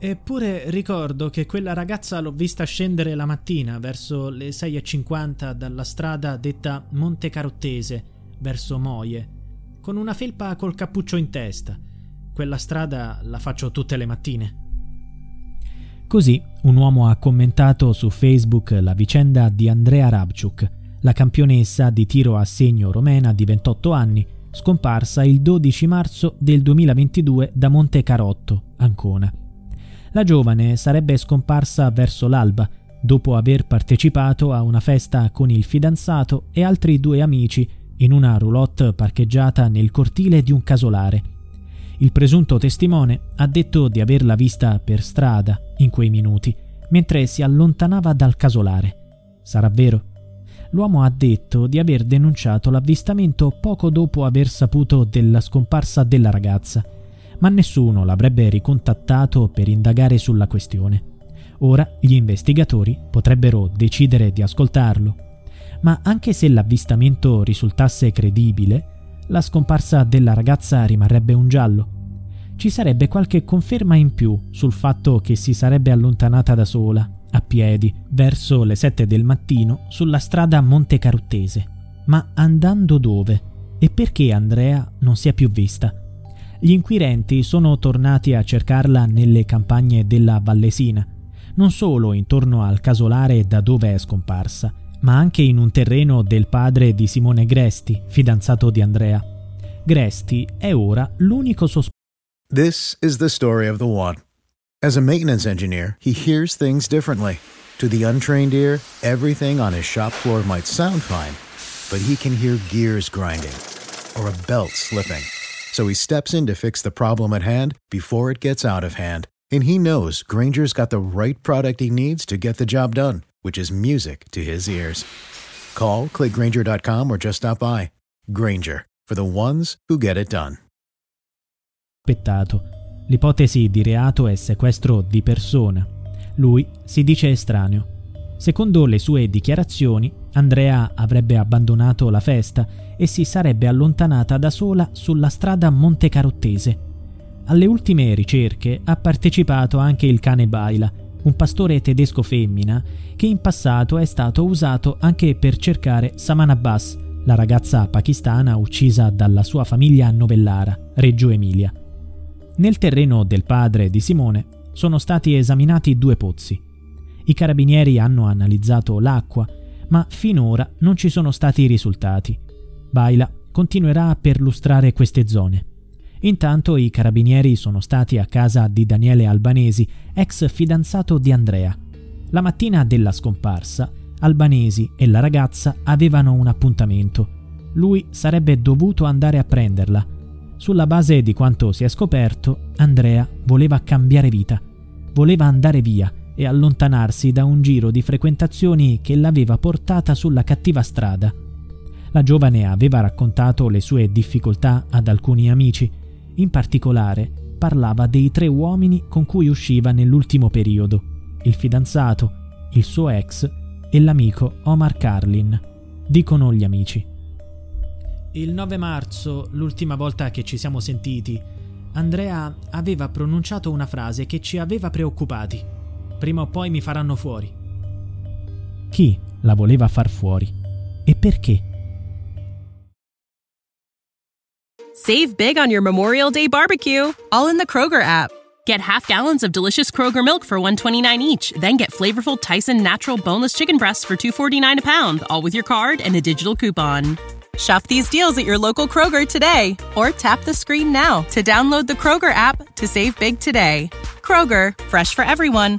Eppure ricordo che quella ragazza l'ho vista scendere la mattina verso le 6.50 dalla strada detta Monte Carottese, verso Moie, con una felpa col cappuccio in testa. Quella strada la faccio tutte le mattine. Così un uomo ha commentato su Facebook la vicenda di Andrea Rabciuk, la campionessa di tiro a segno romena di 28 anni, scomparsa il 12 marzo del 2022 da Monte Carotto, Ancona. La giovane sarebbe scomparsa verso l'alba, dopo aver partecipato a una festa con il fidanzato e altri due amici in una roulotte parcheggiata nel cortile di un casolare. Il presunto testimone ha detto di averla vista per strada in quei minuti, mentre si allontanava dal casolare. Sarà vero? L'uomo ha detto di aver denunciato l'avvistamento poco dopo aver saputo della scomparsa della ragazza ma nessuno l'avrebbe ricontattato per indagare sulla questione. Ora gli investigatori potrebbero decidere di ascoltarlo, ma anche se l'avvistamento risultasse credibile, la scomparsa della ragazza rimarrebbe un giallo. Ci sarebbe qualche conferma in più sul fatto che si sarebbe allontanata da sola, a piedi, verso le sette del mattino, sulla strada Monte Caruttese. Ma andando dove? E perché Andrea non si è più vista? Gli inquirenti sono tornati a cercarla nelle campagne della Vallesina, non solo intorno al casolare da dove è scomparsa, ma anche in un terreno del padre di Simone Gresti, fidanzato di Andrea. Gresti è ora l'unico sospettato. This is the story of the one. As a maintenance engineer, he hears things differently. To the untrained ear, everything on his shop floor might sound fine, but he can hear gears grinding or a belt slipping. So he steps in to fix the problem at hand before it gets out of hand. And he knows Granger's got the right product he needs to get the job done, which is music to his ears. Call, clickgranger.com, or just stop by. Granger, for the ones who get it done. Aspettato. L'ipotesi di reato è sequestro di persona. Lui si dice estraneo. Secondo le sue dichiarazioni, Andrea avrebbe abbandonato la festa e si sarebbe allontanata da sola sulla strada Monte Carottese. Alle ultime ricerche ha partecipato anche il cane Baila, un pastore tedesco femmina che in passato è stato usato anche per cercare Saman Abbas, la ragazza pakistana uccisa dalla sua famiglia a Novellara, Reggio Emilia. Nel terreno del padre di Simone sono stati esaminati due pozzi. I carabinieri hanno analizzato l'acqua, ma finora non ci sono stati risultati. Baila continuerà a perlustrare queste zone. Intanto i carabinieri sono stati a casa di Daniele Albanesi, ex fidanzato di Andrea. La mattina della scomparsa, Albanesi e la ragazza avevano un appuntamento. Lui sarebbe dovuto andare a prenderla. Sulla base di quanto si è scoperto, Andrea voleva cambiare vita. Voleva andare via e allontanarsi da un giro di frequentazioni che l'aveva portata sulla cattiva strada. La giovane aveva raccontato le sue difficoltà ad alcuni amici, in particolare parlava dei tre uomini con cui usciva nell'ultimo periodo, il fidanzato, il suo ex e l'amico Omar Carlin, dicono gli amici. Il 9 marzo, l'ultima volta che ci siamo sentiti, Andrea aveva pronunciato una frase che ci aveva preoccupati. Prima o poi mi faranno fuori. Chi la voleva far fuori? E perché? Save big on your Memorial Day barbecue, all in the Kroger app. Get half gallons of delicious Kroger milk for 129 each, then get flavorful Tyson natural boneless chicken breasts for 249 a pound, all with your card and a digital coupon. Shop these deals at your local Kroger today or tap the screen now to download the Kroger app to save big today. Kroger, fresh for everyone.